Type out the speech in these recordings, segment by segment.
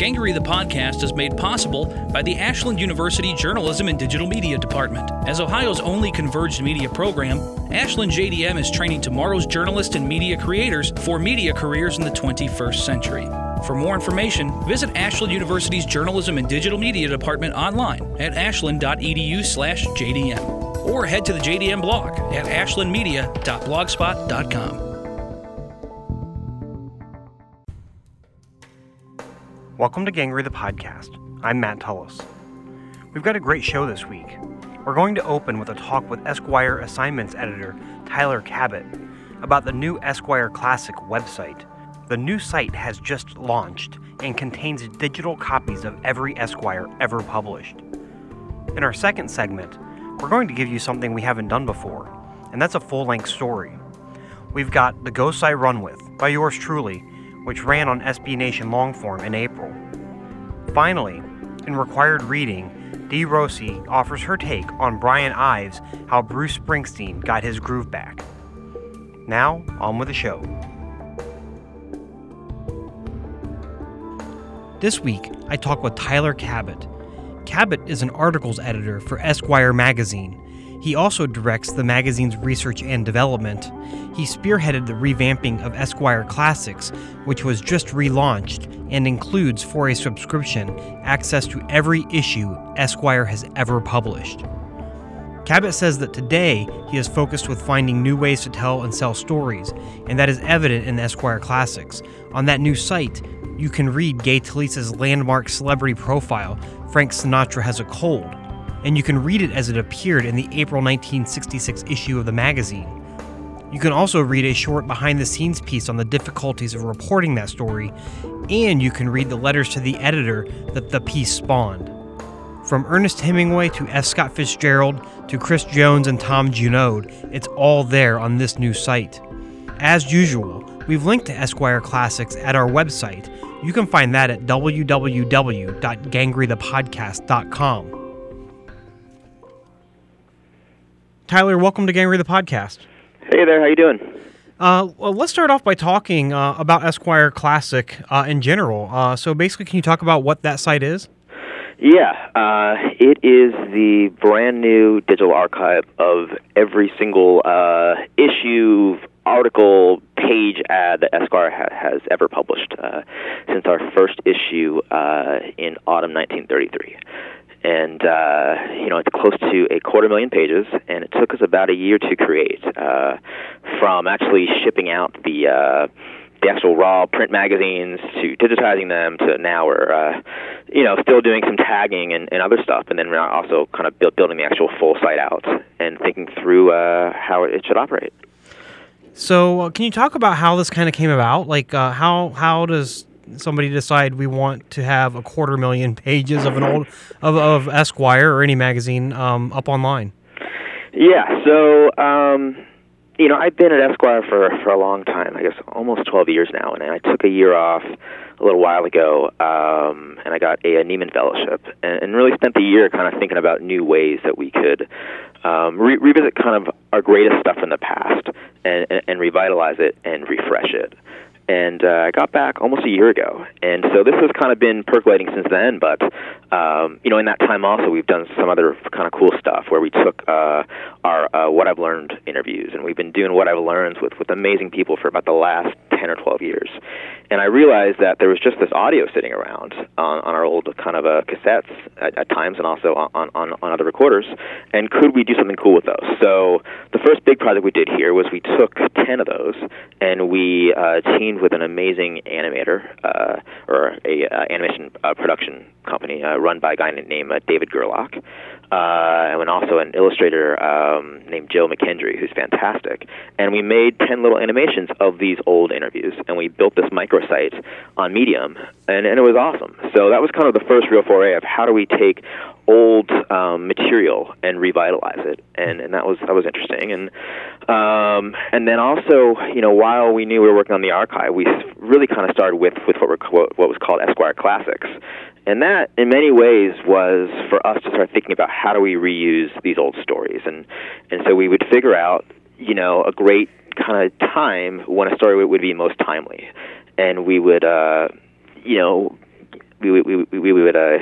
Gangrey the podcast is made possible by the Ashland University Journalism and Digital Media Department. As Ohio's only converged media program, Ashland JDM is training tomorrow's journalists and media creators for media careers in the 21st century. For more information, visit Ashland University's Journalism and Digital Media Department online at ashland.edu/jdm or head to the JDM blog at ashlandmedia.blogspot.com. Welcome to Gangrey the podcast. I'm Matt Tullis. We've got a great show this week. We're going to open with a talk with Esquire Assignments editor Tyler Cabot about the new Esquire Classic website. The new site has just launched and contains digital copies of every Esquire ever published. In our second segment, we're going to give you something we haven't done before, and that's a full length story. We've got The Ghosts I Run With by yours truly which ran on SB Nation Longform in April. Finally, in required reading, Dee Rossi offers her take on Brian Ives how Bruce Springsteen got his groove back. Now, on with the show. This week, I talk with Tyler Cabot. Cabot is an articles editor for Esquire magazine he also directs the magazine's research and development. He spearheaded the revamping of Esquire Classics, which was just relaunched and includes, for a subscription, access to every issue Esquire has ever published. Cabot says that today he is focused with finding new ways to tell and sell stories, and that is evident in Esquire Classics. On that new site, you can read Gay Talese's landmark celebrity profile, Frank Sinatra Has a Cold, and you can read it as it appeared in the April 1966 issue of the magazine. You can also read a short behind the scenes piece on the difficulties of reporting that story, and you can read the letters to the editor that the piece spawned. From Ernest Hemingway to F. Scott Fitzgerald to Chris Jones and Tom Junod, it's all there on this new site. As usual, we've linked to Esquire Classics at our website. You can find that at www.gangreythepodcast.com. Tyler, welcome to Gangrey the podcast. Hey there, how you doing? Uh, well, let's start off by talking uh, about Esquire Classic uh, in general. Uh, so, basically, can you talk about what that site is? Yeah, uh, it is the brand new digital archive of every single uh, issue, article, page ad that Esquire ha- has ever published since our first issue in autumn 1933 and uh, you know it's close to a quarter million pages, and it took us about a year to create, uh, from actually shipping out the uh, the actual raw print magazines to digitizing them to now we're uh, you know still doing some tagging and, and other stuff, and then we're also kind of build, building the actual full site out and thinking through uh, how it should operate. So, uh, can you talk about how this kind of came about? Like, uh, how how does somebody decide we want to have a quarter million pages of an old of, of Esquire or any magazine um, up online? Yeah, so um, you know I've been at Esquire for for a long time. I guess almost twelve years now, and I took a year off a little while ago, um, and I got a, a Nieman Fellowship, and, and really spent the year kind of thinking about new ways that we could um, re- revisit kind of our greatest stuff in the past and, and, and revitalize it and refresh it and uh, I got back almost a year ago. And so this has kind of been percolating since then. But um, you know, in that time also, we've done some other kind of cool stuff where we took uh, our uh, what I've learned interviews, and we've been doing what I've learned with with amazing people for about the last ten or twelve years. And I realized that there was just this audio sitting around on, on our old kind of uh, cassettes at, at times, and also on, on on other recorders. And could we do something cool with those? So the first big project we did here was we took ten of those and we uh, teamed with an amazing animator uh, or a uh, animation uh, production company uh, run by a guy named uh, David Gerlach, uh, and also an illustrator um, named Joe McKendry, who's fantastic. And we made ten little animations of these old interviews, and we built this microsite on Medium, and, and it was awesome. So that was kind of the first real foray of how do we take old um, material and revitalize it, and and that was that was interesting. And um, and then also, you know, while we knew we were working on the archive, we really kind of started with with what were what, what was called Esquire Classics, and that in many ways was for us to start thinking about how do we reuse these old stories, and and so we would figure out, you know, a great kind of time when a story would be most timely, and we would, uh, you know we we we, we would uh,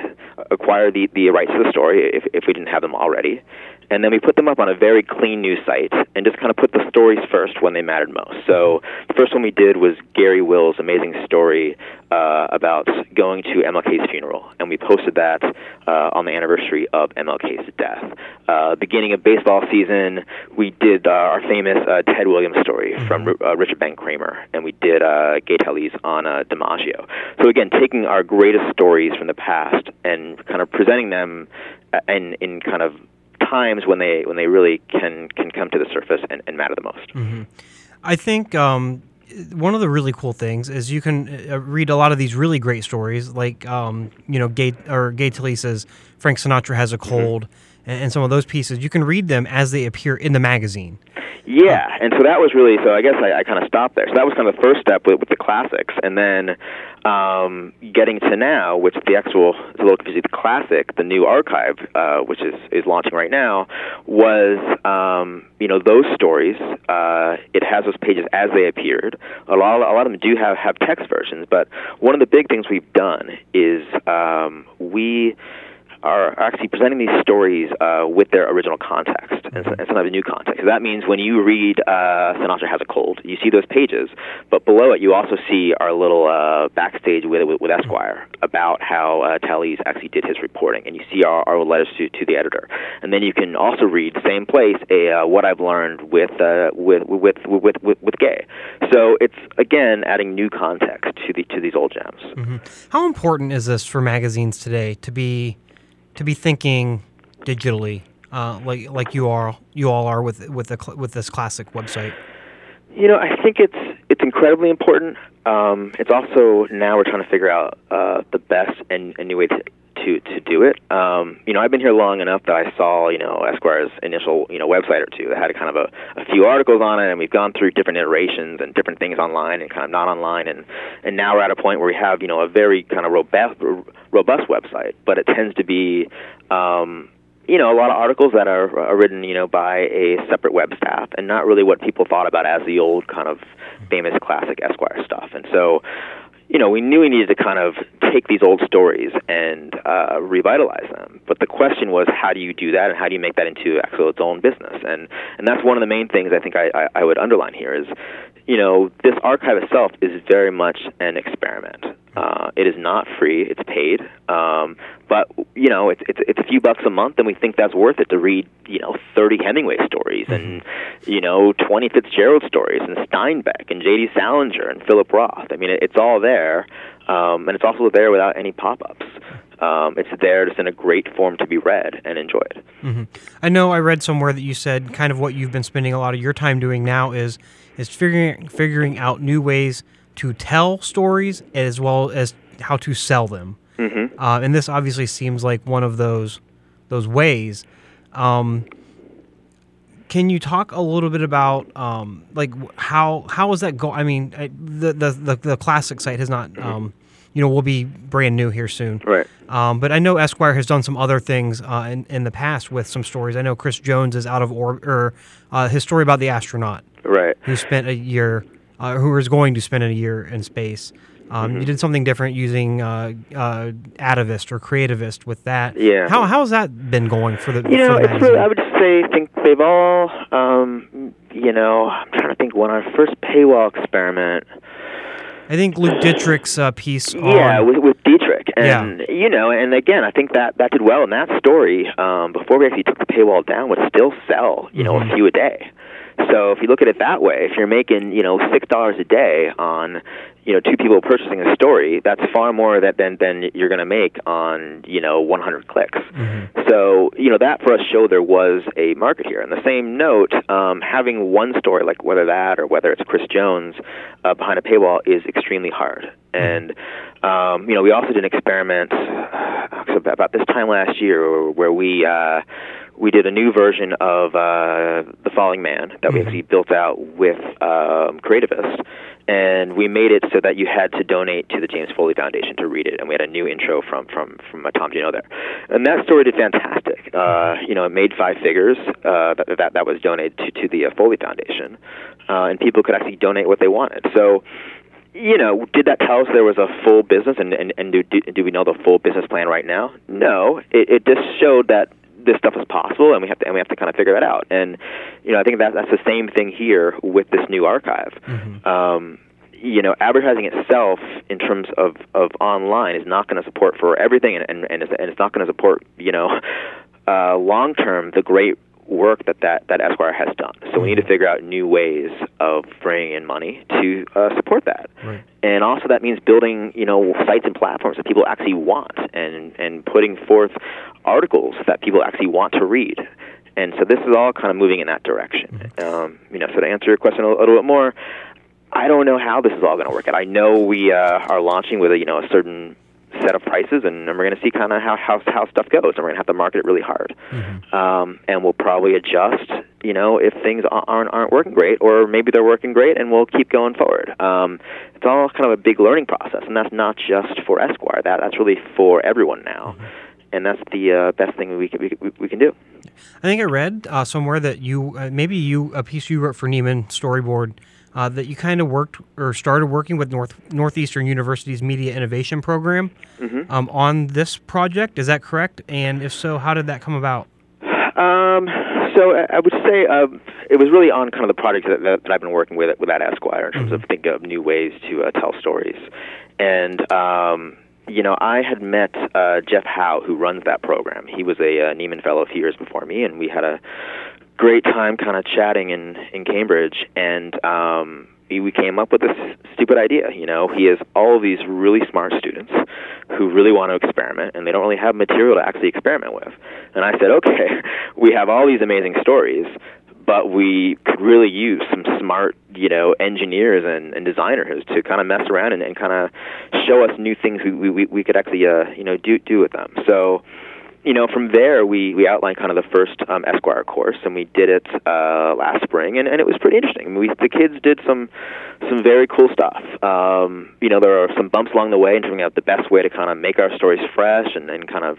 acquire the the rights to the story if if we didn't have them already, and then we put them up on a very clean news site and just kind of put the stories first when they mattered most. So the first one we did was Garry Wills' amazing story uh, about going to MLK's funeral, and we posted that uh, on the anniversary of MLK's death. Uh, beginning of baseball season, we did uh, our famous uh, Ted Williams story from uh, Richard Ben Cramer, and we did uh, Gay Talese on uh, DiMaggio. So again, taking our greatest stories from the past and kind of presenting them in in kind of times when they when they really can can come to the surface and, and matter the most. I think um, one of the really cool things is you can uh, read a lot of these really great stories, like um, you know, Gay or Gay Talese's Frank Sinatra has a cold, and, and some of those pieces. You can read them as they appear in the magazine. Yeah, and so that was really so. I guess I, I kind of stopped there. So that was kind of the first step with, with the classics, and then um, getting to now, which the actual it's a little confusing. The classic, the new archive, uh, which is is launching right now, was um, you know those stories. Uh, it has those pages as they appeared. A lot, a lot of them do have have text versions, but one of the big things we've done is um, we are actually presenting these stories uh, with their original context and, and sometimes a new context. So that means when you read uh, Sinatra Has a Cold, you see those pages, but below it you also see our little uh, backstage with, with, with Esquire about how uh, Talese actually did his reporting, and you see our, our letters to, to the editor. And then you can also read same place a uh, what I've learned with, uh, with, with, with, with, with Gay. So it's again adding new context to the to these old gems. How important is this for magazines today to be to be thinking digitally, uh, like like you are you all are with with the with this classic website? You know, I think it's it's incredibly important. Um, it's also now we're trying to figure out uh, the best and, and new way to, to to do it. Um, you know, I've been here long enough that I saw you know Esquire's initial you know website or two that had kind of a, a few articles on it, and we've gone through different iterations and different things online and kind of not online, and and now we're at a point where we have you know a very kind of robust robust website, but it tends to be um, you know, a lot of articles that are, are written, you know, by a separate web staff, and not really what people thought about as the old kind of famous classic Esquire stuff. And so, you know, we knew we needed to kind of take these old stories and uh, revitalize them. But the question was, how do you do that, and how do you make that into actual its own business? And and that's one of the main things I think I, I, I would underline here is, you know, this archive itself is very much an experiment. Uh, it is not free; it's paid. Um, but you know, it's, it's it's a few bucks a month, and we think that's worth it to read, you know, 30 Hemingway stories and you know 20 Fitzgerald stories and Steinbeck and J.D. Salinger and Philip Roth. I mean, it, it's all there, um, and it's also there without any pop-ups. Um, it's there just in a great form to be read and enjoyed. I know I read somewhere that you said kind of what you've been spending a lot of your time doing now is is figuring figuring out new ways to tell stories as well as how to sell them. Mm-hmm. Uh, and this obviously seems like one of those those ways. Um, can you talk a little bit about um, like how how is that go? I mean, I, the, the the the classic site has not. Um, you know, we'll be brand new here soon. Right. Um, but I know Esquire has done some other things uh, in, in the past with some stories. I know Chris Jones is out of orbit, or uh, his story about the astronaut Right. who spent a year, uh, who was going to spend a year in space. Um, Mm-hmm. You did something different using uh, uh, Atavist or Creatavist with that. Yeah. How how's that been going for the? You know, the it's really. I would just say think they've all, um, you know, I'm trying to think when our first paywall experiment. I think Luke Dittrich's uh, piece. Yeah, on, with, with Dietrich, and Yeah. you know, and again, I think that that did well. And that story, um, before we actually took the paywall down, would still sell, you know, Mhm. a few a day. So if you look at it that way, if you're making, you know, six dollars a day on, you know, two people purchasing a story, that's far more that than than you're going to make on, you know, 100 clicks. So you know that for us showed there was a market here. On the same note, um, having one story like whether that or whether it's Chris Jones uh, behind a paywall is extremely hard. And um, you know we also did an experiment uh, about this time last year where we. Uh, we did a new version of uh, The Falling Man that we actually built out with um, Creatavist, and we made it so that you had to donate to the James Foley Foundation to read it, and we had a new intro from from from uh, Tom Junod there, and that story did fantastic. Uh, you know, it made five figures uh, that, that that was donated to to the uh, Foley Foundation, uh, and people could actually donate what they wanted. So you know, did that tell us there was a full business, and and, and do, do do we know the full business plan right now? No, it, it just showed that this stuff is possible, and we have to and we have to kind of figure that out. And you know, I think that that's the same thing here with this new archive. Mm-hmm. Um, you know, advertising itself in terms of, of online is not going to support for everything, and and, and it's, and it's not going to support you know uh, long term the great work that, that that Esquire has done. So we need to mm-hmm. figure out new ways of bringing in money to uh, support that. Right. And also that means building, you know, sites and platforms that people actually want and and putting forth articles that people actually want to read. And so this is all kind of moving in that direction. Mm-hmm. Um, you know, so to answer your question a, a little bit more, I don't know how this is all going to work out. I know we uh, are launching with a you know a certain set of prices, and we're going to see kind of how, how how stuff goes, and we're going to have to market it really hard, mm-hmm. um, and we'll probably adjust. You know, if things aren't aren't working great, or maybe they're working great, and we'll keep going forward. Um, it's all kind of a big learning process, and that's not just for Esquire. That that's really for everyone now. Mm-hmm and that's the uh, best thing we can, we, we can do. I think I read uh, somewhere that you uh, maybe you a piece you wrote for Nieman Storyboard uh, that you kind of worked or started working with North Northeastern University's Media Innovation Program mm-hmm. um, on this project. Is that correct? And if so, how did that come about? Um, so I would say uh, it was really on kind of the project that, that, that I've been working with with that Esquire in terms mm-hmm. of thinking of new ways to uh, tell stories, and um, you know, I had met uh, Jeff Howe, who runs that program. He was a uh, Nieman Fellow a few years before me, and we had a great time kind of chatting in in Cambridge, and um, we came up with this stupid idea. You know, he has all these really smart students who really want to experiment, and they don't really have material to actually experiment with. And I said, okay, we have all these amazing stories but we could really use some smart, you know, engineers and, and designers to kind of mess around and, and kind of show us new things we, we, we could actually, uh, you know, do, do with them. So, you know, from there we, we outlined kind of the first um, Esquire course, and we did it uh, last spring, and, and it was pretty interesting. I mean, we, the kids did some some very cool stuff. Um, you know, there are some bumps along the way in figuring out the best way to kind of make our stories fresh and, and kind of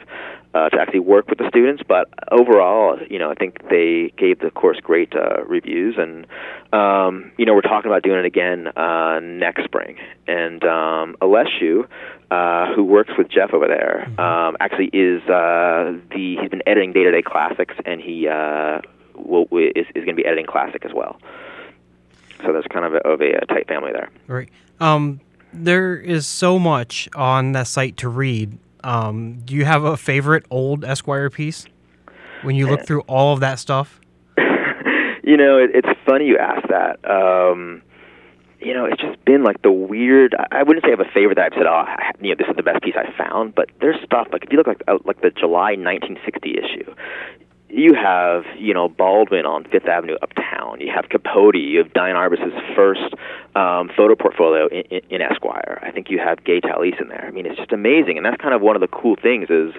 uh, to actually work with the students. But overall, you know, I think they gave the course great uh, reviews, and um, you know, we're talking about doing it again uh, next spring. And um, Aleszu, uh, who works with Jeff over there, mm-hmm. um, actually is uh, the he's been editing Day to Day Classics, and he uh, will, is is going to be editing Classic as well. So there's kind of a, of a, a tight family there. Right. Um, there is so much on that site to read um, do you have a favorite old Esquire piece when you look through all of that stuff? you know, it, it's funny you ask that. Um, you know, it's just been like the weird. I wouldn't say I have a favorite that I've said, oh, you know, this is the best piece I found. But there's stuff like if you look like like the July 1960 issue, you have you know Baldwin on Fifth Avenue uptown. You have Capote. You have Diane Arbus's first um, photo portfolio in, in, in Esquire. I think you have Gay Talese in there. I mean, it's just amazing, and that's kind of one of the cool things is,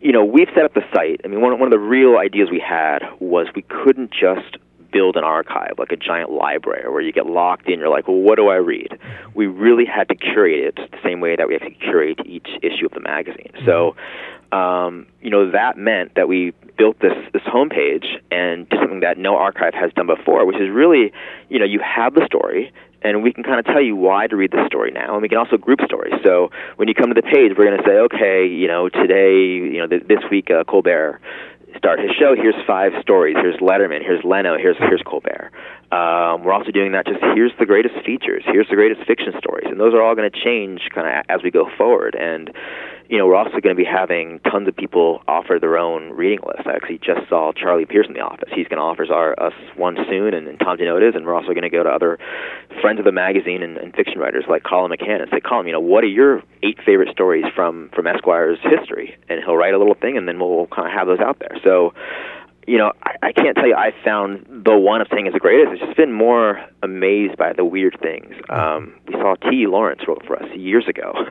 you know, we've set up the site. I mean, one one of the real ideas we had was we couldn't just build an archive like a giant library where you get locked in. You're like, well, what do I read? We really had to curate it the same way that we to curate each issue of the magazine. So, um, you know, that meant that we built this this homepage and did something that no archive has done before, which is really, you know, you have the story and we can kind of tell you why to read the story now, and we can also group stories. So when you come to the page, we're going to say, okay, you know, today, you know, th- this week, uh, Colbert start his show. Here's five stories. Here's Letterman. Here's Leno. Here's here's Colbert. Um, we're also doing that. Just here's the greatest features. Here's the greatest fiction stories, and those are all going to change kind of as we go forward. And you know, we're also going to be having tons of people offer their own reading lists. I actually just saw Charlie Pierce in the office. He's going to offer our, us one soon, and, and Tom DeNotis, and we're also going to go to other friends of the magazine and, and fiction writers like Colum McCann and say, Colum, you know, what are your eight favorite stories from from Esquire's history? And he'll write a little thing, and then we'll kind of have those out there. So you know, I, I can't tell you I found the one of saying is the greatest. It's just been more amazed by the weird things. Um, we saw T. Lawrence wrote for us years ago.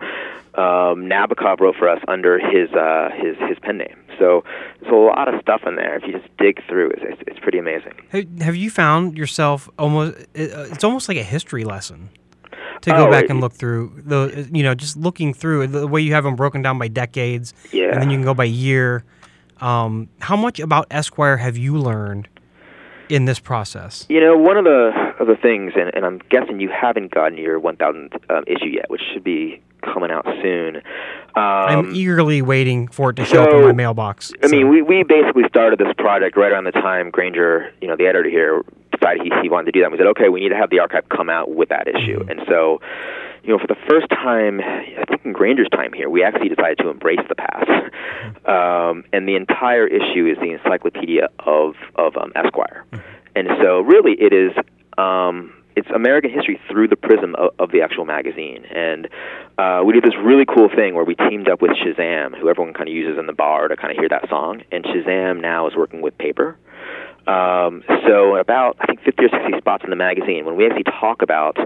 Um, Nabokov wrote for us under his uh, his his pen name. So there's a lot of stuff in there. If you just dig through, it's, it's, it's pretty amazing. Have you found yourself almost? It's almost like a history lesson to go oh, back and look through the you know just looking through the way you have them broken down by decades yeah. and then you can go by year um, how much about Esquire have you learned in this process? You know, one of the of the things, and, and I'm guessing you haven't gotten your 1,000th um, issue yet, which should be coming out soon. Um, I'm eagerly waiting for it to show up in my mailbox. I so- mean, we, we basically started this project right around the time Granger, you know, the editor here, decided he, he wanted to do that. We said, okay, we need to have the archive come out with that issue. Mm-hmm. And so, you know, for the first time, I think in Granger's time here, we actually decided to embrace the past. Mm-hmm. Um, and the entire issue is the encyclopedia of, of um, Esquire. Mm-hmm. And so, really, it is. Um, it's American history through the prism of, of the actual magazine. And uh, we did this really cool thing where we teamed up with Shazam, who everyone kind of uses in the bar to kind of hear that song. And Shazam now is working with paper. Um, so about I think 50 or 60 spots in the magazine, when we actually talk about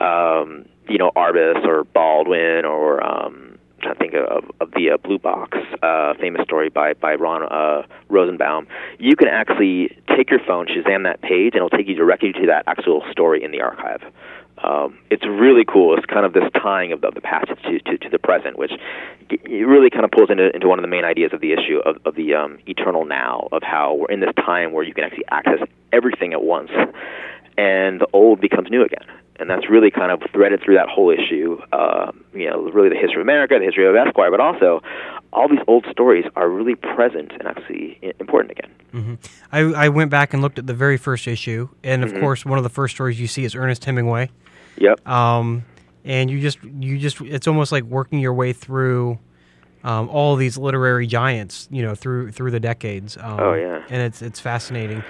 um, you know Arbus or Baldwin or um, To think of, of the uh, Blue Box, uh, famous story by by Ron uh, Rosenbaum. You can actually take your phone, Shazam that page, and it'll take you directly to that actual story in the archive. Um, it's really cool. It's kind of this tying of the, of the past to, to, to the present, which really kind of pulls into, into one of the main ideas of the issue of, of the um, eternal now, of how we're in this time where you can actually access everything at once, and the old becomes new again. And that's really kind of threaded through that whole issue. Uh, you know, really the history of America, the history of Esquire, but also all these old stories are really present and actually important again. hmm I, I went back and looked at the very first issue, and Mm-hmm. of course, one of the first stories you see is Ernest Hemingway. Yep. Um, and you just you just it's almost like working your way through um, all these literary giants, you know, through through the decades. Um, Oh, yeah. and it's it's fascinating.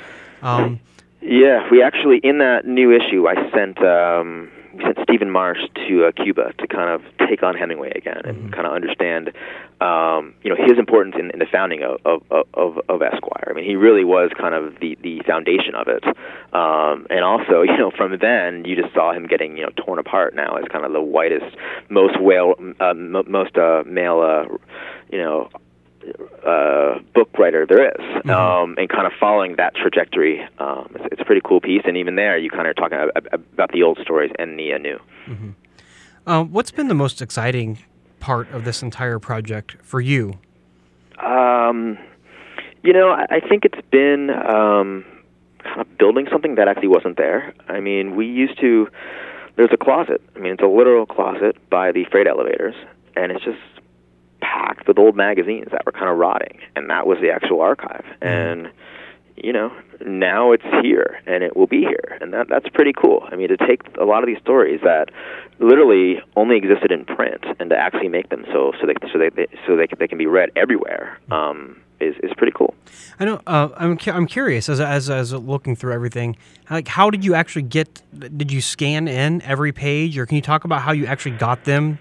Um, Yeah, we actually in that new issue, I sent um, we sent Stephen Marche to uh, Cuba to kind of take on Hemingway again and kind of understand, um, you know, his importance in, in the founding of, of, of, of Esquire. I mean, he really was kind of the, the foundation of it, um, and also, you know, from then you just saw him getting you know torn apart now as kind of the whitest, most whale, uh, m- most uh, male, uh, you know, uh, book writer there is, um, and kind of following that trajectory. Um, it's, it's a pretty cool piece, and even there, you kind of are talking ab- ab- about the old stories and the uh, new. um, what's been the most exciting part of this entire project for you? Um, you know, I, I think it's been um, kind of building something that actually wasn't there. I mean, we used to. There's a closet. I mean, it's a literal closet by the freight elevators, and it's just packed with old magazines that were kind of rotting, and that was the actual archive. And you know, now it's here, and it will be here, and that that's pretty cool. I mean, to take a lot of these stories that literally only existed in print, and to actually make them so so they so they, so they can, they can be read everywhere. Um, is, is pretty cool. I know. Uh, I'm cu- I'm curious as as as looking through everything. Like, how did you actually get? Did you scan in every page, or can you talk about how you actually got them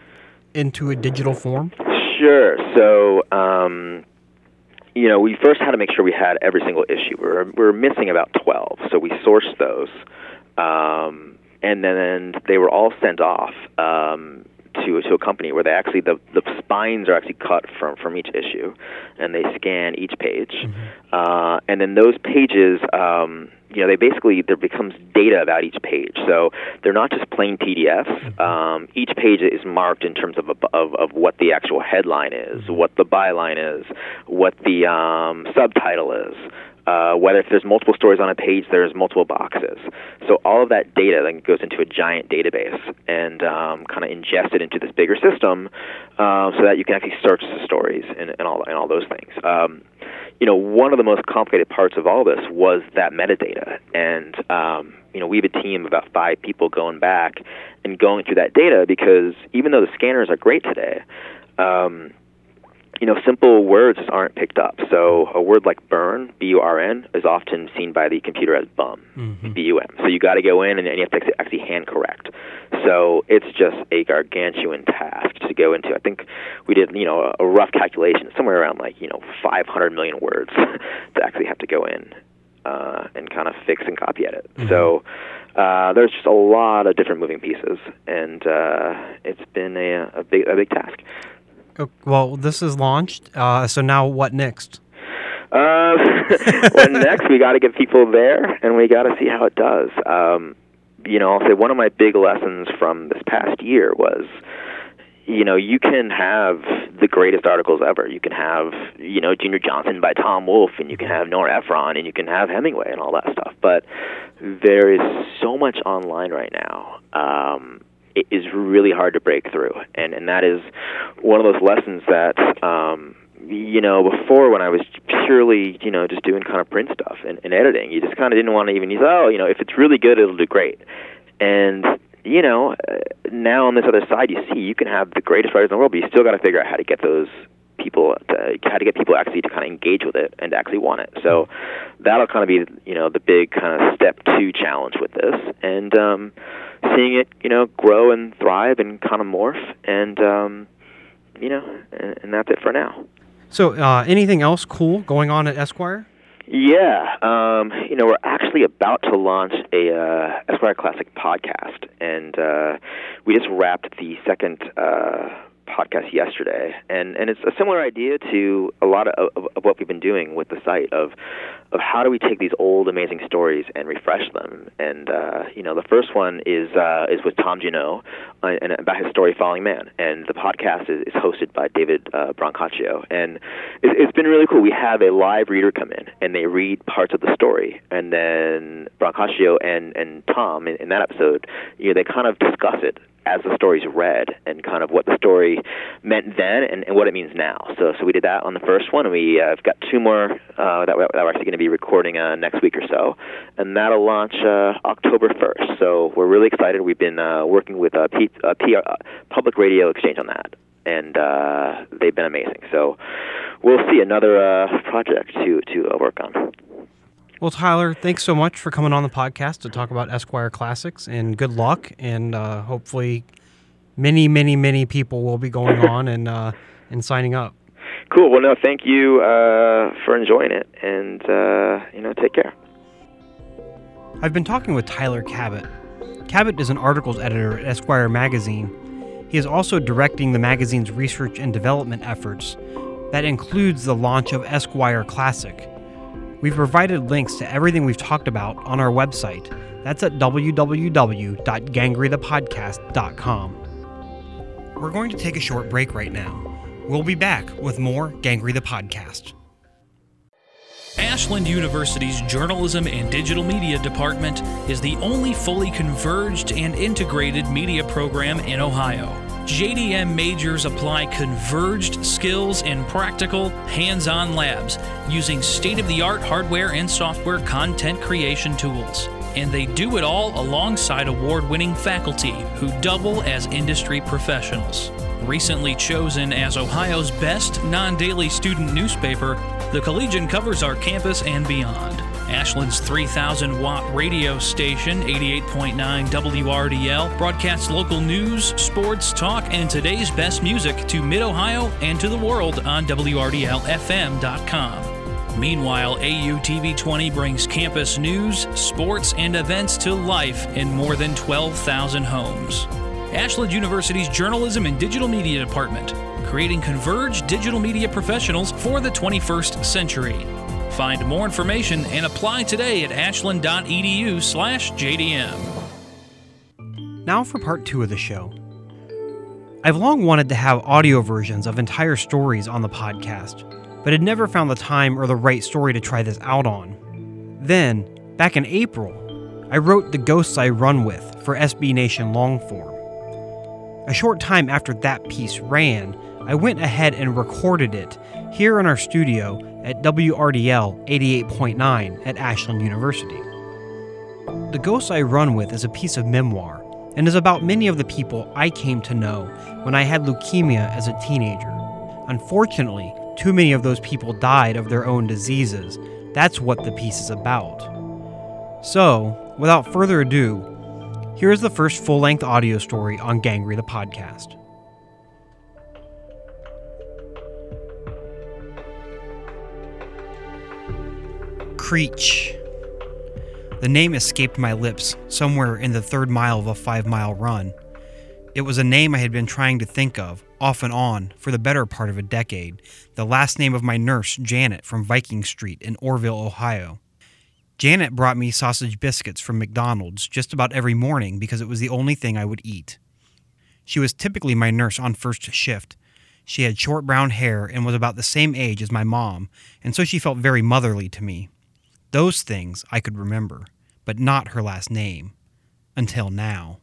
into a digital form? Sure. So, um, you know, we first had to make sure we had every single issue. We were, we were missing about 12, so we sourced those. Um, and then they were all sent off um, to, to a company where they actually, the, the spines are actually cut from, from each issue, and they scan each page. Uh, and then those pages, um, you know, they basically there becomes data about each page. So they're not just plain PDFs. Um, each page is marked in terms of, of of what the actual headline is, what the byline is, what the um, subtitle is. Uh, whether if there's multiple stories on a page, there's multiple boxes. So all of that data then goes into a giant database and um, kind of ingested into this bigger system, uh, so that you can actually search the stories and, and all and all those things. Um, you know, one of the most complicated parts of all this was that metadata. And, um, you know, we have a team of about five people going back and going through that data because even though the scanners are great today, um, you know, simple words just aren't picked up. So a word like burn, B-U-R-N, is often seen by the computer as bum, B-U-M. So you got to go in and, and you have to actually- hand correct. So it's just a gargantuan task to go into. I think we did, you know, a, a rough calculation, somewhere around like, you know, 500 million words to actually have to go in uh, and kind of fix and copy edit. So uh, there's just a lot of different moving pieces, and uh, it's been a, a big a big task. Oh, Well, this is launched. Uh, so now what next? Uh, next we got to get people there, and we got to see how it does. Um, you know, I'll say one of my big lessons from this past year was, you know, you can have the greatest articles ever. You can have, you know, Junior Johnson by Tom Wolfe, and you can have Nora Ephron, and you can have Hemingway, and all that stuff. But there is so much online right now. Um, is really hard to break through, and and that is one of those lessons that. Um, you know, before when I was purely, you know, just doing kind of print stuff and, and editing, you just kind of didn't want to even use, oh, you know, if it's really good, it'll do great. And you know, uh, now on this other side, you see you can have the greatest writers in the world, but you still got to figure out how to get those people to, how to get people actually to kind of engage with it and to actually want it. So that'll kind of be you know the big kind of step two challenge with this, and um, seeing it you know grow and thrive and kind of morph, and um, you know, and, and that's it for now. So, uh, anything else cool going on at Esquire? Yeah, um, you know, we're actually about to launch a uh, Esquire Classic podcast, and uh, we just wrapped the second uh, podcast yesterday, and and it's a similar idea to a lot of, of, of what we've been doing with the site of of how do we take these old amazing stories and refresh them. And uh, you know, the first one is uh, is with Tom Junod uh, and about his story Falling Man, and the podcast is, is hosted by David uh, Brancaccio, and it, it's been really cool. We have a live reader come in and they read parts of the story, and then Brancaccio and and Tom in, in that episode, you know, they kind of discuss it as the story's read and kind of what the story meant then and, and what it means now. So so we did that on the first one, and we uh, have got two more uh, that, we're, that we're actually going to be recording uh, next week or so, and that'll launch uh, October 1st. So we're really excited. We've been uh, working with uh, P, uh, PR, uh, Public Radio Exchange on that, and uh, they've been amazing. So we'll see another uh, project to to uh, work on. Well, Tyler, thanks so much for coming on the podcast to talk about Esquire Classics, and good luck. And uh, hopefully, many, many, many people will be going on and uh, and signing up. Cool. Well, no, thank you uh, for enjoying it, and uh, you know, take care. I've been talking with Tyler Cabot. Cabot is an articles editor at Esquire magazine. He is also directing the magazine's research and development efforts. That includes the launch of Esquire Classic We've provided links to everything we've talked about on our website. That's at www.gangreythepodcast.com. We're going to take a short break right now. We'll be back with more Gangrey the Podcast. Ashland University's Journalism and Digital Media Department is the only fully converged and integrated media program in Ohio. JDM majors apply converged skills in practical, hands on labs using state of the art hardware and software content creation tools. And they do it all alongside award winning faculty who double as industry professionals. Recently chosen as Ohio's best non daily student newspaper, the Collegian covers our campus and beyond. Ashland's 3,000 watt radio station, 88.9 WRDL, broadcasts local news, sports, talk, and today's best music to Mid Ohio and to the world on WRDLFM.com. Meanwhile, AUTV 20 brings campus news, sports, and events to life in more than 12,000 homes. Ashland University's Journalism and Digital Media Department, creating converged digital media professionals for the 21st century. Find more information and apply today at ashland.edu/jdm. Now for part 2 of the show. I've long wanted to have audio versions of entire stories on the podcast, but had never found the time or the right story to try this out on. Then, back in April, I wrote The Ghosts I Run With for SB Nation Longform. A short time after that piece ran, I went ahead and recorded it here in our studio at WRDL 88.9 at Ashland University. The Ghost I Run With is a piece of memoir and is about many of the people I came to know when I had leukemia as a teenager. Unfortunately, too many of those people died of their own diseases. That's what the piece is about. So, without further ado, here is the first full length audio story on Gangrey the podcast. Creech. The name escaped my lips somewhere in the third mile of a five mile run. It was a name I had been trying to think of, off and on, for the better part of a decade, the last name of my nurse, Janet, from Viking Street in Orrville, Ohio. Janet brought me sausage biscuits from McDonald's just about every morning because it was the only thing I would eat. She was typically my nurse on first shift. She had short brown hair and was about the same age as my mom, and so she felt very motherly to me. Those things I could remember, but not her last name. Until now.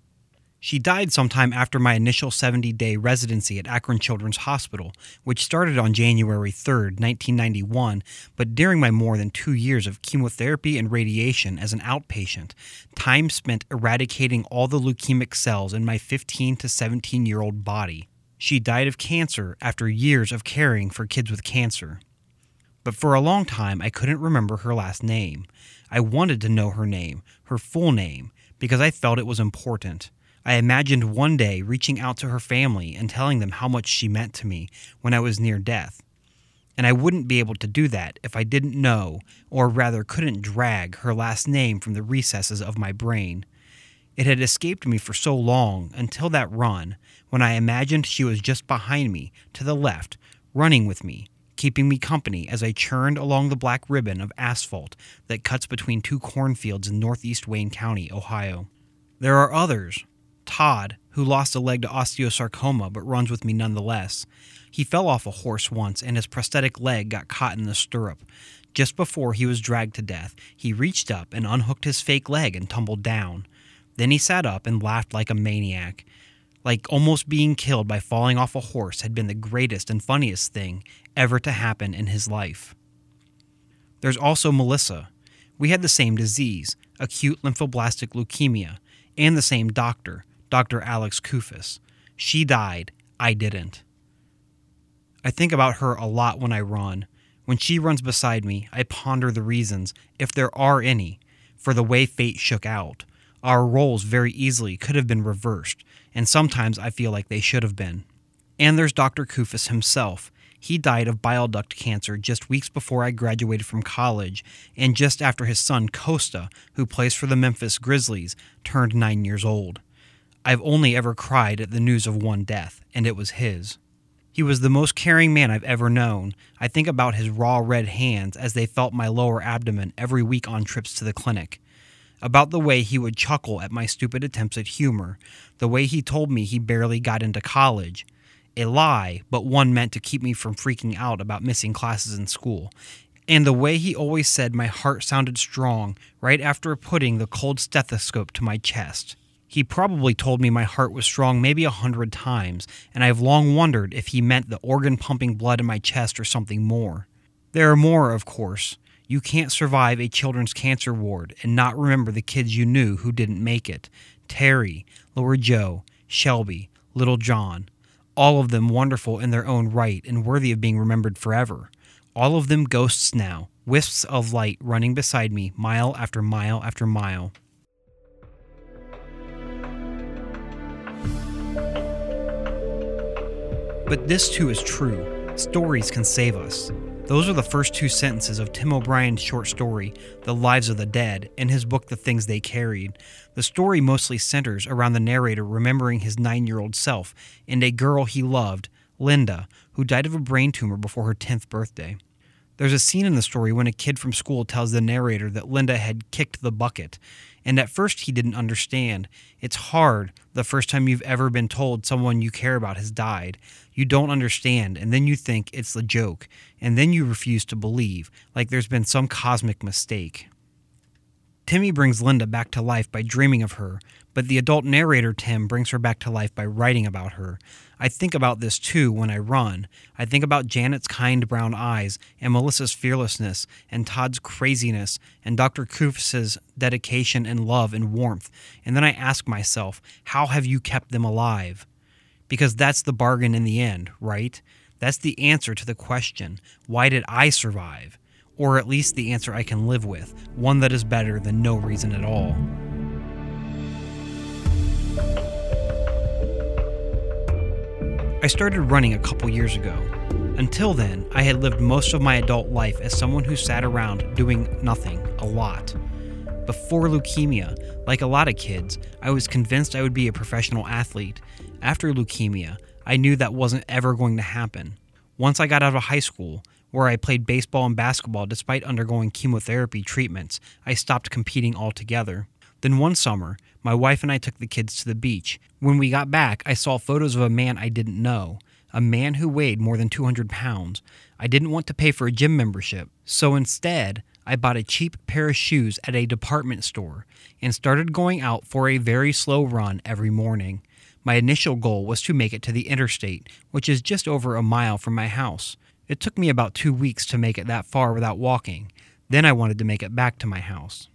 She died sometime after my initial 70 day residency at Akron Children's Hospital, which started on January 3, 1991. But during my more than two years of chemotherapy and radiation as an outpatient, time spent eradicating all the leukemic cells in my 15 to 17 year old body. She died of cancer after years of caring for kids with cancer. But for a long time, I couldn't remember her last name. I wanted to know her name, her full name, because I felt it was important. I imagined one day reaching out to her family and telling them how much she meant to me when I was near death. And I wouldn't be able to do that if I didn't know, or rather couldn't drag, her last name from the recesses of my brain. It had escaped me for so long until that run, when I imagined she was just behind me, to the left, running with me, keeping me company as I churned along the black ribbon of asphalt that cuts between two cornfields in northeast Wayne County, Ohio. There are others, Todd, who lost a leg to osteosarcoma but runs with me nonetheless. He fell off a horse once and his prosthetic leg got caught in the stirrup. Just before he was dragged to death, he reached up and unhooked his fake leg and tumbled down. Then he sat up and laughed like a maniac. Like almost being killed by falling off a horse had been the greatest and funniest thing ever to happen in his life. There's also Melissa. We had the same disease, acute lymphoblastic leukemia, and the same doctor, Dr. Alex Koufos. She died. I didn't. I think about her a lot when I run. When she runs beside me, I ponder the reasons, if there are any, for the way fate shook out. Our roles very easily could have been reversed, and sometimes I feel like they should have been. And there's Dr. Koufos himself. He died of bile duct cancer just weeks before I graduated from college, and just after his son Kosta, who plays for the Memphis Grizzlies, turned nine years old. I've only ever cried at the news of one death, and it was his. He was the most caring man I've ever known. I think about his raw red hands as they felt my lower abdomen every week on trips to the clinic. About the way he would chuckle at my stupid attempts at humor, the way he told me he barely got into college. A lie, but one meant to keep me from freaking out about missing classes in school. And the way he always said my heart sounded strong right after putting the cold stethoscope to my chest. He probably told me my heart was strong maybe a hundred times, and I have long wondered if he meant the organ pumping blood in my chest or something more. There are more, of course. You can't survive a children's cancer ward and not remember the kids you knew who didn't make it Terry, Laura Joe, Shelby, Little John. All of them wonderful in their own right and worthy of being remembered forever. All of them ghosts now, wisps of light running beside me mile after mile after mile. But this too is true. Stories can save us. Those are the first two sentences of Tim O'Brien's short story, The Lives of the Dead, in his book, The Things They Carried. The story mostly centers around the narrator remembering his nine year old self and a girl he loved, Linda, who died of a brain tumor before her 10th birthday. There's a scene in the story when a kid from school tells the narrator that Linda had kicked the bucket, and at first he didn't understand. It's hard the first time you've ever been told someone you care about has died. You don't understand, and then you think it's a joke, and then you refuse to believe, like there's been some cosmic mistake. Timmy brings Linda back to life by dreaming of her, but the adult narrator Tim brings her back to life by writing about her. I think about this too when I run. I think about Janet's kind brown eyes, and Melissa's fearlessness, and Todd's craziness, and Dr. Koufos's dedication and love and warmth. And then I ask myself, how have you kept them alive? Because that's the bargain in the end, right? That's the answer to the question, why did I survive? Or at least the answer I can live with, one that is better than no reason at all. I started running a couple years ago. Until then, I had lived most of my adult life as someone who sat around doing nothing a lot. Before leukemia, like a lot of kids, I was convinced I would be a professional athlete. After leukemia, I knew that wasn't ever going to happen. Once I got out of high school, where I played baseball and basketball despite undergoing chemotherapy treatments, I stopped competing altogether. Then one summer, my wife and I took the kids to the beach. When we got back, I saw photos of a man I didn't know, a man who weighed more than 200 pounds. I didn't want to pay for a gym membership, so instead, I bought a cheap pair of shoes at a department store and started going out for a very slow run every morning. My initial goal was to make it to the interstate, which is just over a mile from my house. It took me about two weeks to make it that far without walking. Then I wanted to make it back to my house.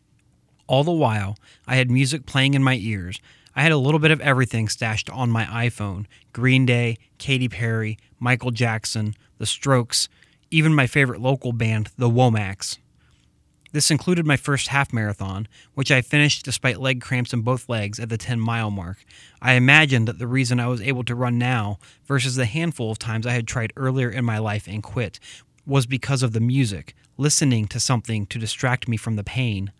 All the while, I had music playing in my ears. I had a little bit of everything stashed on my iPhone Green Day, Katy Perry, Michael Jackson, The Strokes, even my favorite local band, the Womacs. This included my first half marathon, which I finished despite leg cramps in both legs at the 10 mile mark. I imagined that the reason I was able to run now, versus the handful of times I had tried earlier in my life and quit, was because of the music, listening to something to distract me from the pain.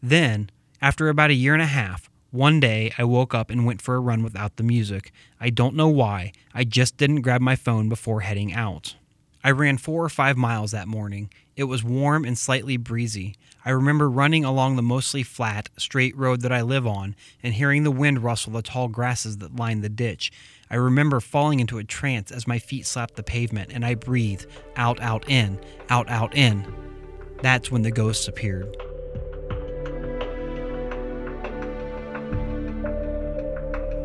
Then, after about a year and a half, one day I woke up and went for a run without the music. I don't know why, I just didn't grab my phone before heading out. I ran four or five miles that morning. It was warm and slightly breezy. I remember running along the mostly flat, straight road that I live on and hearing the wind rustle the tall grasses that line the ditch. I remember falling into a trance as my feet slapped the pavement and I breathed out, out, in, out, out, in. That's when the ghosts appeared.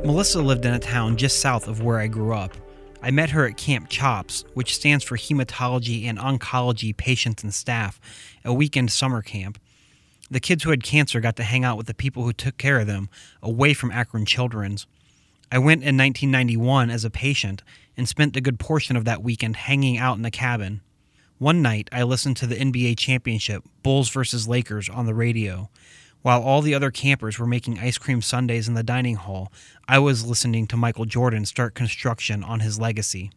Melissa lived in a town just south of where I grew up. I met her at Camp CHOPS, which stands for Hematology and Oncology Patients and Staff, a weekend summer camp. The kids who had cancer got to hang out with the people who took care of them, away from Akron Children's. I went in 1991 as a patient and spent a good portion of that weekend hanging out in the cabin. One night, I listened to the NBA championship, Bulls versus Lakers, on the radio. While all the other campers were making ice cream sundaes in the dining hall, I was listening to Michael Jordan start construction on his legacy.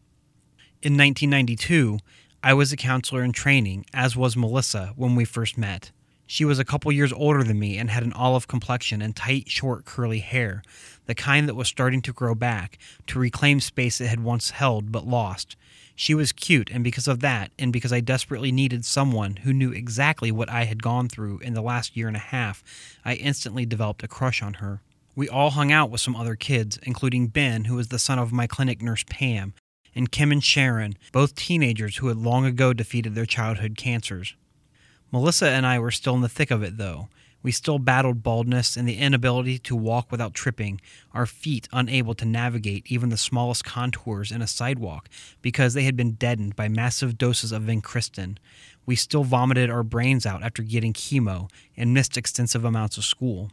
In 1992, I was a counselor in training, as was Melissa when we first met. She was a couple years older than me and had an olive complexion and tight, short, curly hair, the kind that was starting to grow back to reclaim space it had once held but lost. She was cute, and because of that, and because I desperately needed someone who knew exactly what I had gone through in the last year and a half, I instantly developed a crush on her. We all hung out with some other kids, including Ben, who was the son of my clinic nurse Pam, and Kim and Sharon, both teenagers who had long ago defeated their childhood cancers. Melissa and I were still in the thick of it, though. We still battled baldness and the inability to walk without tripping, our feet unable to navigate even the smallest contours in a sidewalk because they had been deadened by massive doses of vincristine. We still vomited our brains out after getting chemo and missed extensive amounts of school.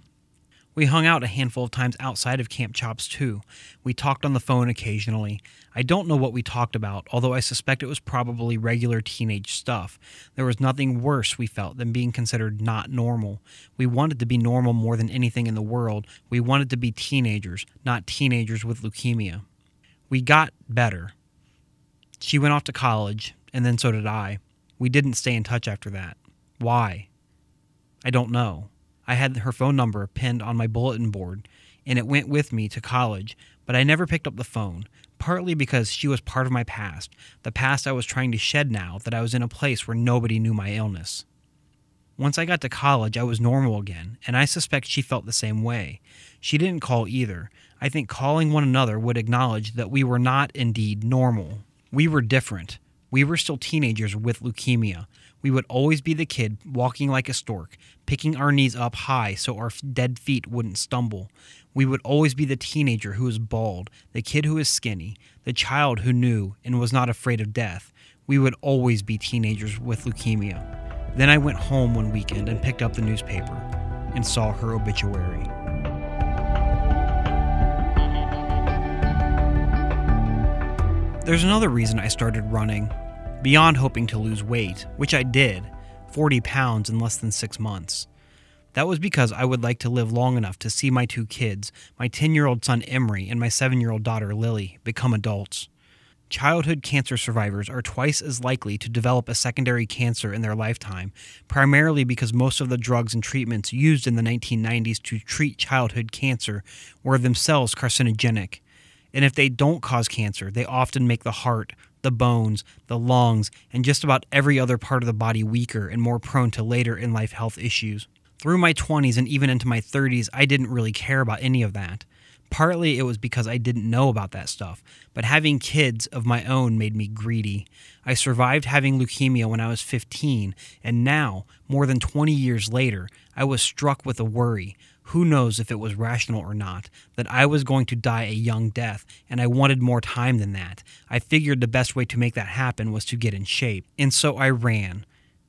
We hung out a handful of times outside of Camp Chops, too. We talked on the phone occasionally. I don't know what we talked about, although I suspect it was probably regular teenage stuff. There was nothing worse, we felt, than being considered not normal. We wanted to be normal more than anything in the world. We wanted to be teenagers, not teenagers with leukemia. We got better. She went off to college, and then so did I. We didn't stay in touch after that. Why? I don't know. I had her phone number pinned on my bulletin board, and it went with me to college, but I never picked up the phone, partly because she was part of my past, the past I was trying to shed now that I was in a place where nobody knew my illness. Once I got to college, I was normal again, and I suspect she felt the same way. She didn't call either. I think calling one another would acknowledge that we were not indeed normal. We were different. We were still teenagers with leukemia. We would always be the kid walking like a stork, picking our knees up high so our dead feet wouldn't stumble. We would always be the teenager who was bald, the kid who was skinny, the child who knew and was not afraid of death. We would always be teenagers with leukemia. Then I went home one weekend and picked up the newspaper and saw her obituary. There's another reason I started running beyond hoping to lose weight, which I did 40 pounds in less than six months. That was because I would like to live long enough to see my two kids, my 10 year old son Emery and my 7 year old daughter Lily, become adults. Childhood cancer survivors are twice as likely to develop a secondary cancer in their lifetime, primarily because most of the drugs and treatments used in the 1990s to treat childhood cancer were themselves carcinogenic. And if they don't cause cancer, they often make the heart, the bones, the lungs, and just about every other part of the body weaker and more prone to later in life health issues. Through my 20s and even into my 30s, I didn't really care about any of that. Partly it was because I didn't know about that stuff, but having kids of my own made me greedy. I survived having leukemia when I was 15, and now, more than 20 years later, I was struck with a worry. Who knows if it was rational or not, that I was going to die a young death, and I wanted more time than that. I figured the best way to make that happen was to get in shape, and so I ran.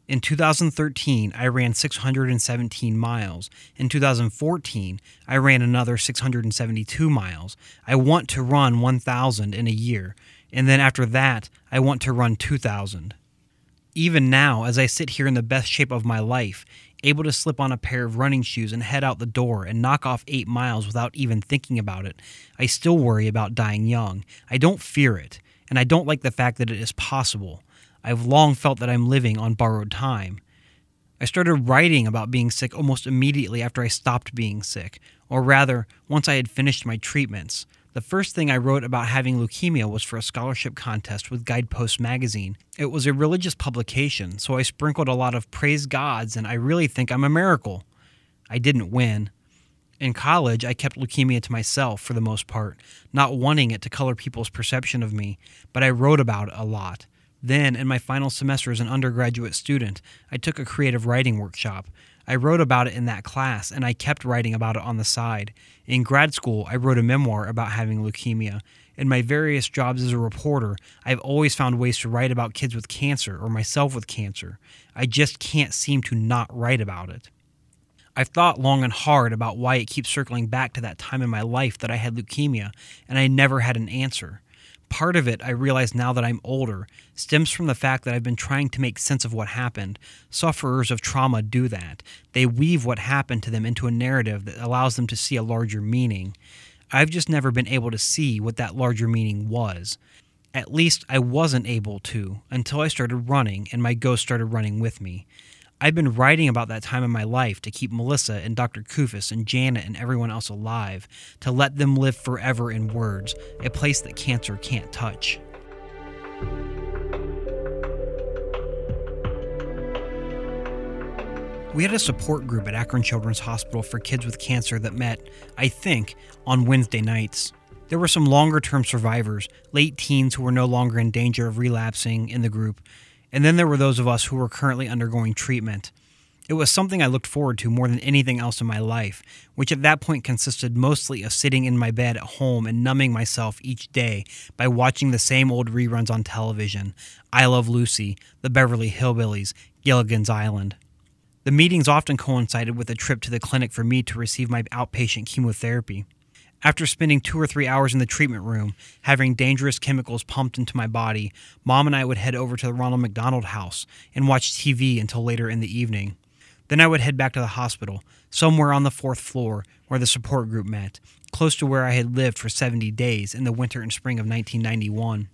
In 2013, I ran 617 miles. In 2014, I ran another 672 miles. I want to run 1,000 in a year. And then after that, I want to run 2,000. Even now, as I sit here in the best shape of my life, able to slip on a pair of running shoes and head out the door and knock off eight miles without even thinking about it, I still worry about dying young. I don't fear it, and I don't like the fact that it is possible. I've long felt that I'm living on borrowed time. I started writing about being sick almost immediately after I stopped being sick, or rather, once I had finished my treatments. The first thing I wrote about having leukemia was for a scholarship contest with Guidepost magazine. It was a religious publication, so I sprinkled a lot of praise gods and I really think I'm a miracle. I didn't win. In college, I kept leukemia to myself for the most part, not wanting it to color people's perception of me, but I wrote about it a lot. Then, in my final semester as an undergraduate student, I took a creative writing workshop. I wrote about it in that class, and I kept writing about it on the side. In grad school, I wrote a memoir about having leukemia. In my various jobs as a reporter, I've always found ways to write about kids with cancer or myself with cancer. I just can't seem to not write about it. I've thought long and hard about why it keeps circling back to that time in my life that I had leukemia, and I never had an answer. Part of it, I realize now that I'm older, stems from the fact that I've been trying to make sense of what happened. Sufferers of trauma do that. They weave what happened to them into a narrative that allows them to see a larger meaning. I've just never been able to see what that larger meaning was. At least I wasn't able to until I started running and my ghost started running with me. I've been writing about that time in my life to keep Melissa and Dr. Koufos and Janet and everyone else alive, to let them live forever in words, a place that cancer can't touch. We had a support group at Akron Children's Hospital for kids with cancer that met, I think, on Wednesday nights. There were some longer term survivors, late teens who were no longer in danger of relapsing in the group, and then there were those of us who were currently undergoing treatment. It was something I looked forward to more than anything else in my life, which at that point consisted mostly of sitting in my bed at home and numbing myself each day by watching the same old reruns on television I Love Lucy, The Beverly Hillbillies, Gilligan's Island. The meetings often coincided with a trip to the clinic for me to receive my outpatient chemotherapy. After spending two or three hours in the treatment room, having dangerous chemicals pumped into my body, Mom and I would head over to the Ronald McDonald House and watch TV until later in the evening. Then I would head back to the hospital, somewhere on the fourth floor where the support group met, close to where I had lived for 70 days in the winter and spring of 1991.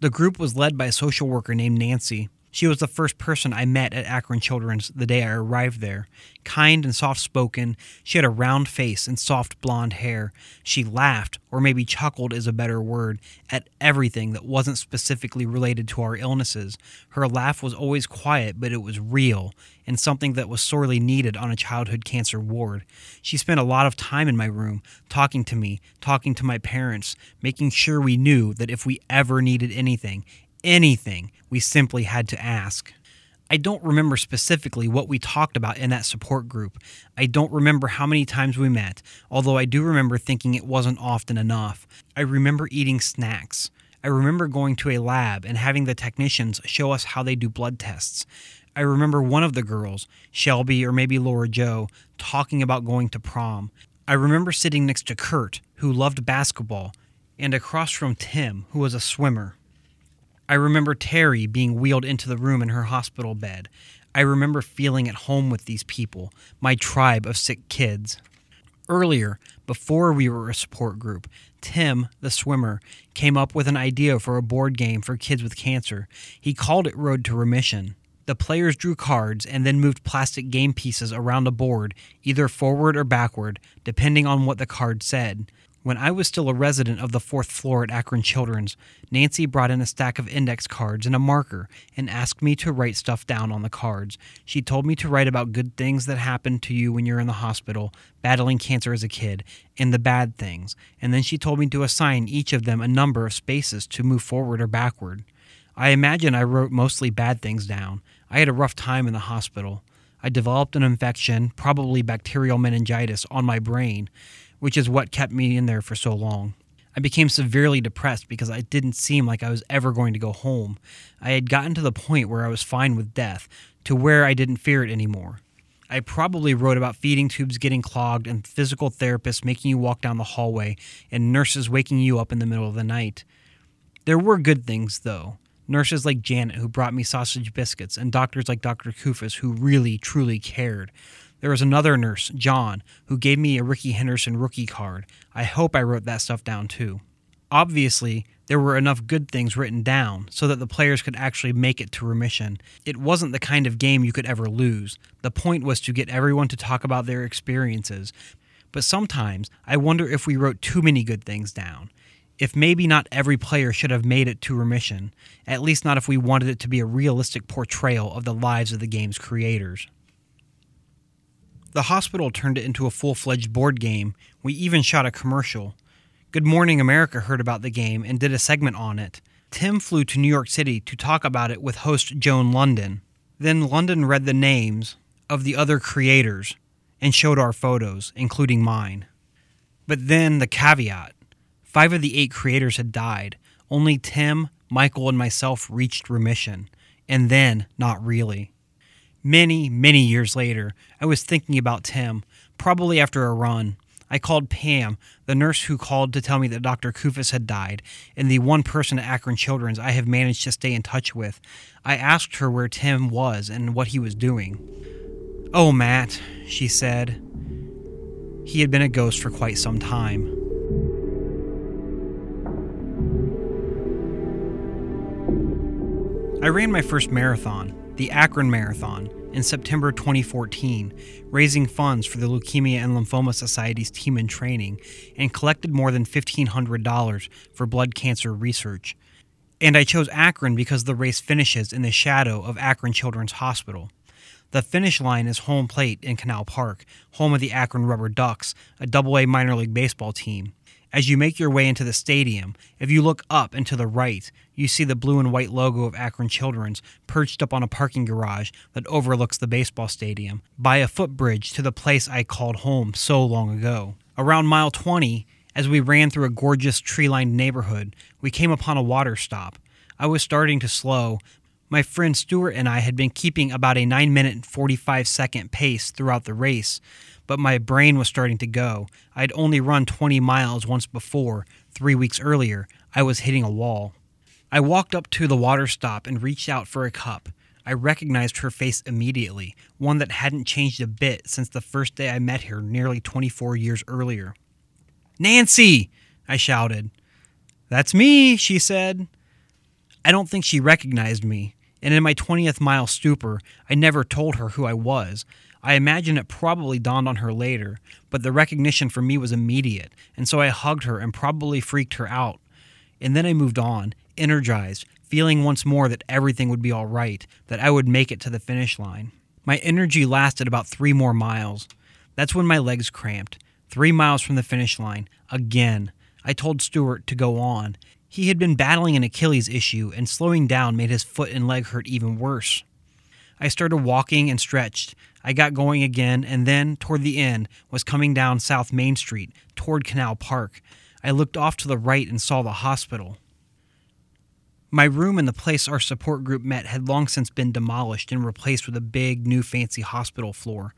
The group was led by a social worker named Nancy, she was the first person I met at Akron Children's the day I arrived there. Kind and soft spoken, she had a round face and soft blonde hair. She laughed, or maybe chuckled is a better word, at everything that wasn't specifically related to our illnesses. Her laugh was always quiet, but it was real, and something that was sorely needed on a childhood cancer ward. She spent a lot of time in my room, talking to me, talking to my parents, making sure we knew that if we ever needed anything, anything, we simply had to ask. I don't remember specifically what we talked about in that support group. I don't remember how many times we met, although I do remember thinking it wasn't often enough. I remember eating snacks. I remember going to a lab and having the technicians show us how they do blood tests. I remember one of the girls, Shelby or maybe Laura Joe, talking about going to prom. I remember sitting next to Kurt, who loved basketball, and across from Tim, who was a swimmer. I remember Terry being wheeled into the room in her hospital bed. I remember feeling at home with these people, my tribe of sick kids. Earlier, before we were a support group, Tim, the swimmer, came up with an idea for a board game for kids with cancer. He called it Road to Remission. The players drew cards and then moved plastic game pieces around a board, either forward or backward, depending on what the card said. When I was still a resident of the fourth floor at Akron Children's, Nancy brought in a stack of index cards and a marker and asked me to write stuff down on the cards. She told me to write about good things that happened to you when you're in the hospital, battling cancer as a kid, and the bad things, and then she told me to assign each of them a number of spaces to move forward or backward. I imagine I wrote mostly bad things down. I had a rough time in the hospital. I developed an infection, probably bacterial meningitis, on my brain which is what kept me in there for so long. I became severely depressed because I didn't seem like I was ever going to go home. I had gotten to the point where I was fine with death, to where I didn't fear it anymore. I probably wrote about feeding tubes getting clogged and physical therapists making you walk down the hallway and nurses waking you up in the middle of the night. There were good things, though. Nurses like Janet, who brought me sausage biscuits, and doctors like Dr. Koufos, who really, truly cared. There was another nurse, John, who gave me a Rickey Henderson rookie card. I hope I wrote that stuff down too. Obviously, there were enough good things written down so that the players could actually make it to remission. It wasn't the kind of game you could ever lose. The point was to get everyone to talk about their experiences. But sometimes I wonder if we wrote too many good things down. If maybe not every player should have made it to remission, at least not if we wanted it to be a realistic portrayal of the lives of the game's creators. The hospital turned it into a full fledged board game. We even shot a commercial. Good Morning America heard about the game and did a segment on it. Tim flew to New York City to talk about it with host Joan Lunden. Then Lunden read the names of the other creators and showed our photos, including mine. But then the caveat five of the eight creators had died. Only Tim, Michael, and myself reached remission. And then, not really. Many, many years later, I was thinking about Tim, probably after a run. I called Pam, the nurse who called to tell me that Dr. Koufos had died, and the one person at Akron Children's I have managed to stay in touch with. I asked her where Tim was and what he was doing. Oh, Matt, she said. He had been a ghost for quite some time. I ran my first marathon the Akron Marathon, in September 2014, raising funds for the Leukemia and Lymphoma Society's team in training, and collected more than $1,500 for blood cancer research. And I chose Akron because the race finishes in the shadow of Akron Children's Hospital. The finish line is home plate in Canal Park, home of the Akron Rubber Ducks, a double-A minor league baseball team. As you make your way into the stadium, if you look up and to the right, you see the blue and white logo of Akron Children's perched up on a parking garage that overlooks the baseball stadium by a footbridge to the place I called home so long ago. Around mile 20, as we ran through a gorgeous tree lined neighborhood, we came upon a water stop. I was starting to slow. My friend Stuart and I had been keeping about a 9 minute and 45 second pace throughout the race, but my brain was starting to go. I'd only run 20 miles once before, three weeks earlier. I was hitting a wall. I walked up to the water stop and reached out for a cup. I recognized her face immediately, one that hadn't changed a bit since the first day I met her nearly 24 years earlier. Nancy! I shouted. That's me, she said. I don't think she recognized me, and in my 20th mile stupor, I never told her who I was. I imagine it probably dawned on her later, but the recognition for me was immediate, and so I hugged her and probably freaked her out. And then I moved on, energized, feeling once more that everything would be all right, that I would make it to the finish line. My energy lasted about three more miles. That's when my legs cramped. Three miles from the finish line, again. I told Stuart to go on. He had been battling an Achilles issue, and slowing down made his foot and leg hurt even worse. I started walking and stretched. I got going again, and then, toward the end, was coming down South Main Street, toward Canal Park. I looked off to the right and saw the hospital. My room and the place our support group met had long since been demolished and replaced with a big, new, fancy hospital floor.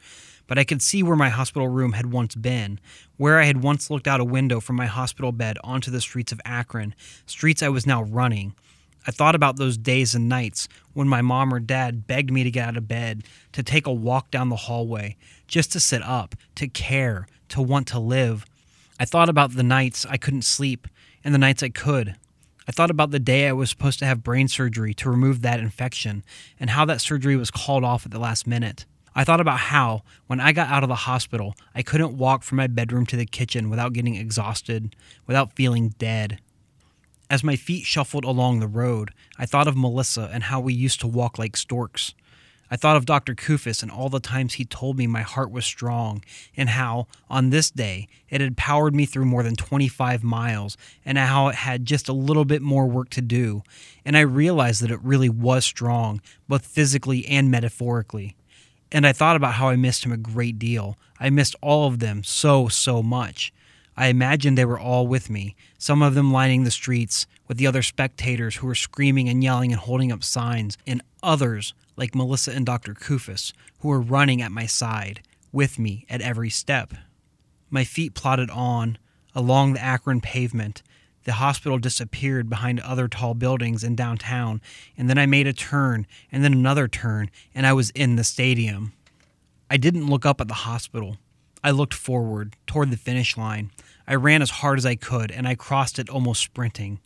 But I could see where my hospital room had once been, where I had once looked out a window from my hospital bed onto the streets of Akron, streets I was now running. I thought about those days and nights when my mom or dad begged me to get out of bed, to take a walk down the hallway, just to sit up, to care, to want to live. I thought about the nights I couldn't sleep and the nights I could. I thought about the day I was supposed to have brain surgery to remove that infection and how that surgery was called off at the last minute. I thought about how, when I got out of the hospital, I couldn't walk from my bedroom to the kitchen without getting exhausted, without feeling dead. As my feet shuffled along the road, I thought of Melissa and how we used to walk like storks. I thought of Dr. Koufos and all the times he told me my heart was strong, and how, on this day, it had powered me through more than 25 miles, and how it had just a little bit more work to do. And I realized that it really was strong, both physically and metaphorically. And I thought about how I missed him a great deal. I missed all of them so, so much. I imagined they were all with me, some of them lining the streets with the other spectators who were screaming and yelling and holding up signs, and others like Melissa and Dr. Koufos, who were running at my side, with me at every step. My feet plodded on, along the Akron pavement. The hospital disappeared behind other tall buildings in downtown, and then I made a turn, and then another turn, and I was in the stadium. I didn't look up at the hospital. I looked forward, toward the finish line. I ran as hard as I could, and I crossed it almost sprinting.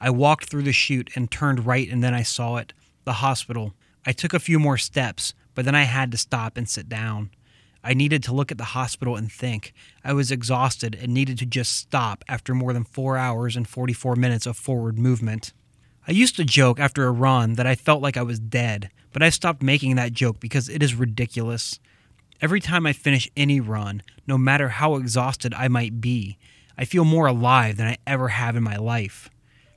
I walked through the chute and turned right, and then I saw it the hospital. I took a few more steps, but then I had to stop and sit down. I needed to look at the hospital and think. I was exhausted and needed to just stop after more than four hours and 44 minutes of forward movement. I used to joke after a run that I felt like I was dead, but I stopped making that joke because it is ridiculous. Every time I finish any run, no matter how exhausted I might be, I feel more alive than I ever have in my life.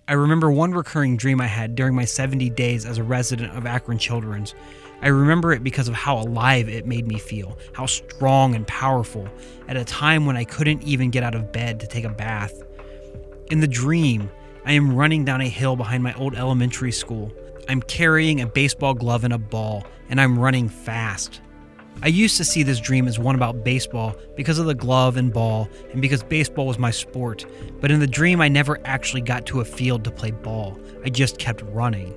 I remember one recurring dream I had during my 70 days as a resident of Akron Children's. I remember it because of how alive it made me feel, how strong and powerful, at a time when I couldn't even get out of bed to take a bath. In the dream, I am running down a hill behind my old elementary school. I'm carrying a baseball glove and a ball, and I'm running fast. I used to see this dream as one about baseball because of the glove and ball and because baseball was my sport, but in the dream I never actually got to a field to play ball. I just kept running.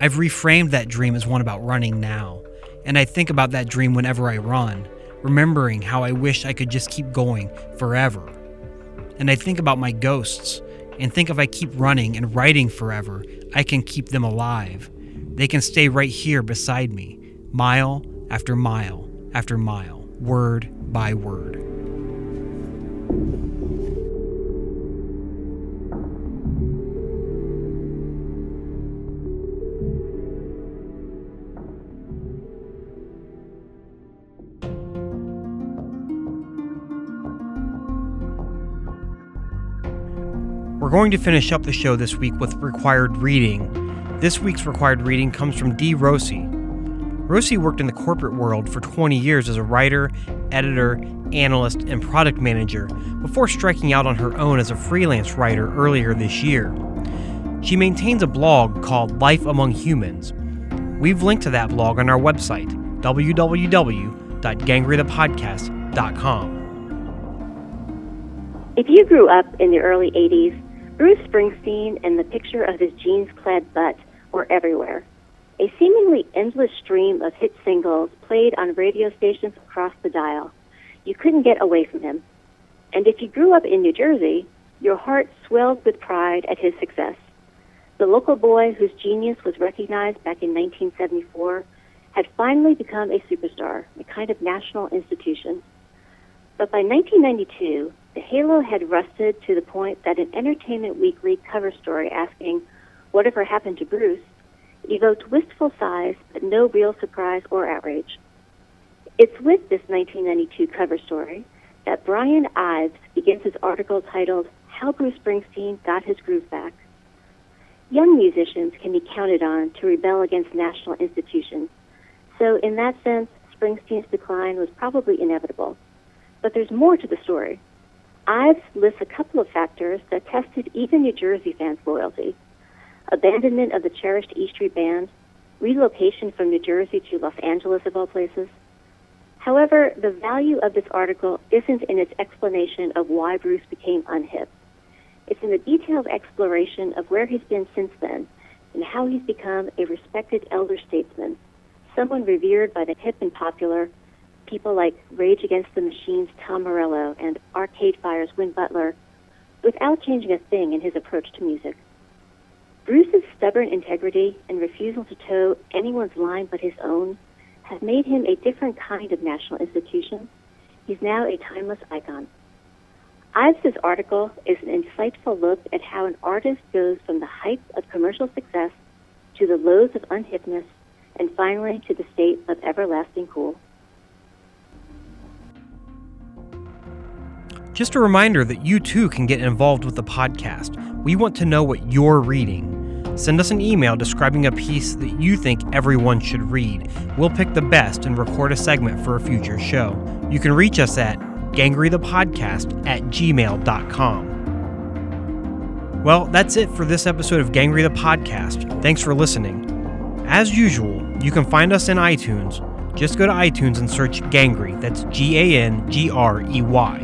I've reframed that dream as one about running now, and I think about that dream whenever I run, remembering how I wish I could just keep going forever. And I think about my ghosts, and think if I keep running and writing forever, I can keep them alive. They can stay right here beside me, mile after mile after mile, word by word. We're going to finish up the show this week with required reading. This week's required reading comes from D. Rossi, Rossi worked in the corporate world for 20 years as a writer, editor, analyst, and product manager before striking out on her own as a freelance writer earlier this year. She maintains a blog called Life Among Humans. We've linked to that blog on our website, www.gangreythepodcast.com. If you grew up in the early 80s, Bruce Springsteen and the picture of his jeans clad butt were everywhere. A seemingly endless stream of hit singles played on radio stations across the dial. You couldn't get away from him. And if you grew up in New Jersey, your heart swelled with pride at his success. The local boy whose genius was recognized back in 1974 had finally become a superstar, a kind of national institution. But by 1992, the halo had rusted to the point that an Entertainment Weekly cover story asking, Whatever happened to Bruce? Evoked wistful sighs, but no real surprise or outrage. It's with this 1992 cover story that Brian Ives begins his article titled How Bruce Springsteen Got His Groove Back. Young musicians can be counted on to rebel against national institutions, so in that sense, Springsteen's decline was probably inevitable. But there's more to the story. Ives lists a couple of factors that tested even New Jersey fans' loyalty abandonment of the cherished E Street Band, relocation from New Jersey to Los Angeles, of all places. However, the value of this article isn't in its explanation of why Bruce became unhip. It's in the detailed exploration of where he's been since then and how he's become a respected elder statesman, someone revered by the hip and popular, people like Rage Against the Machine's Tom Morello and Arcade Fire's Win Butler, without changing a thing in his approach to music. Bruce's stubborn integrity and refusal to toe anyone's line but his own have made him a different kind of national institution. He's now a timeless icon. Ives's article is an insightful look at how an artist goes from the heights of commercial success to the lows of unhipness and finally to the state of everlasting cool. Just a reminder that you too can get involved with the podcast. We want to know what you're reading. Send us an email describing a piece that you think everyone should read. We'll pick the best and record a segment for a future show. You can reach us at gangreythepodcast at gmail.com. Well, that's it for this episode of Gangrey the Podcast. Thanks for listening. As usual, you can find us in iTunes. Just go to iTunes and search Gangrey. That's G A N G R E Y.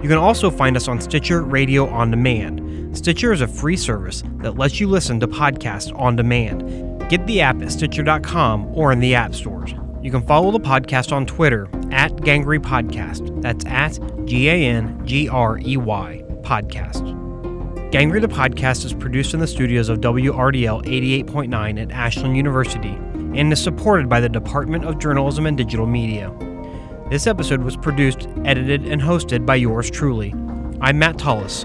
You can also find us on Stitcher Radio On Demand. Stitcher is a free service that lets you listen to podcasts on demand. Get the app at Stitcher.com or in the app stores. You can follow the podcast on Twitter at Gangrey Podcast. That's at G A N G R E Y Podcast. Gangrey the Podcast is produced in the studios of WRDL 88.9 at Ashland University and is supported by the Department of Journalism and Digital Media. This episode was produced, edited, and hosted by yours truly. I'm Matt Tullis.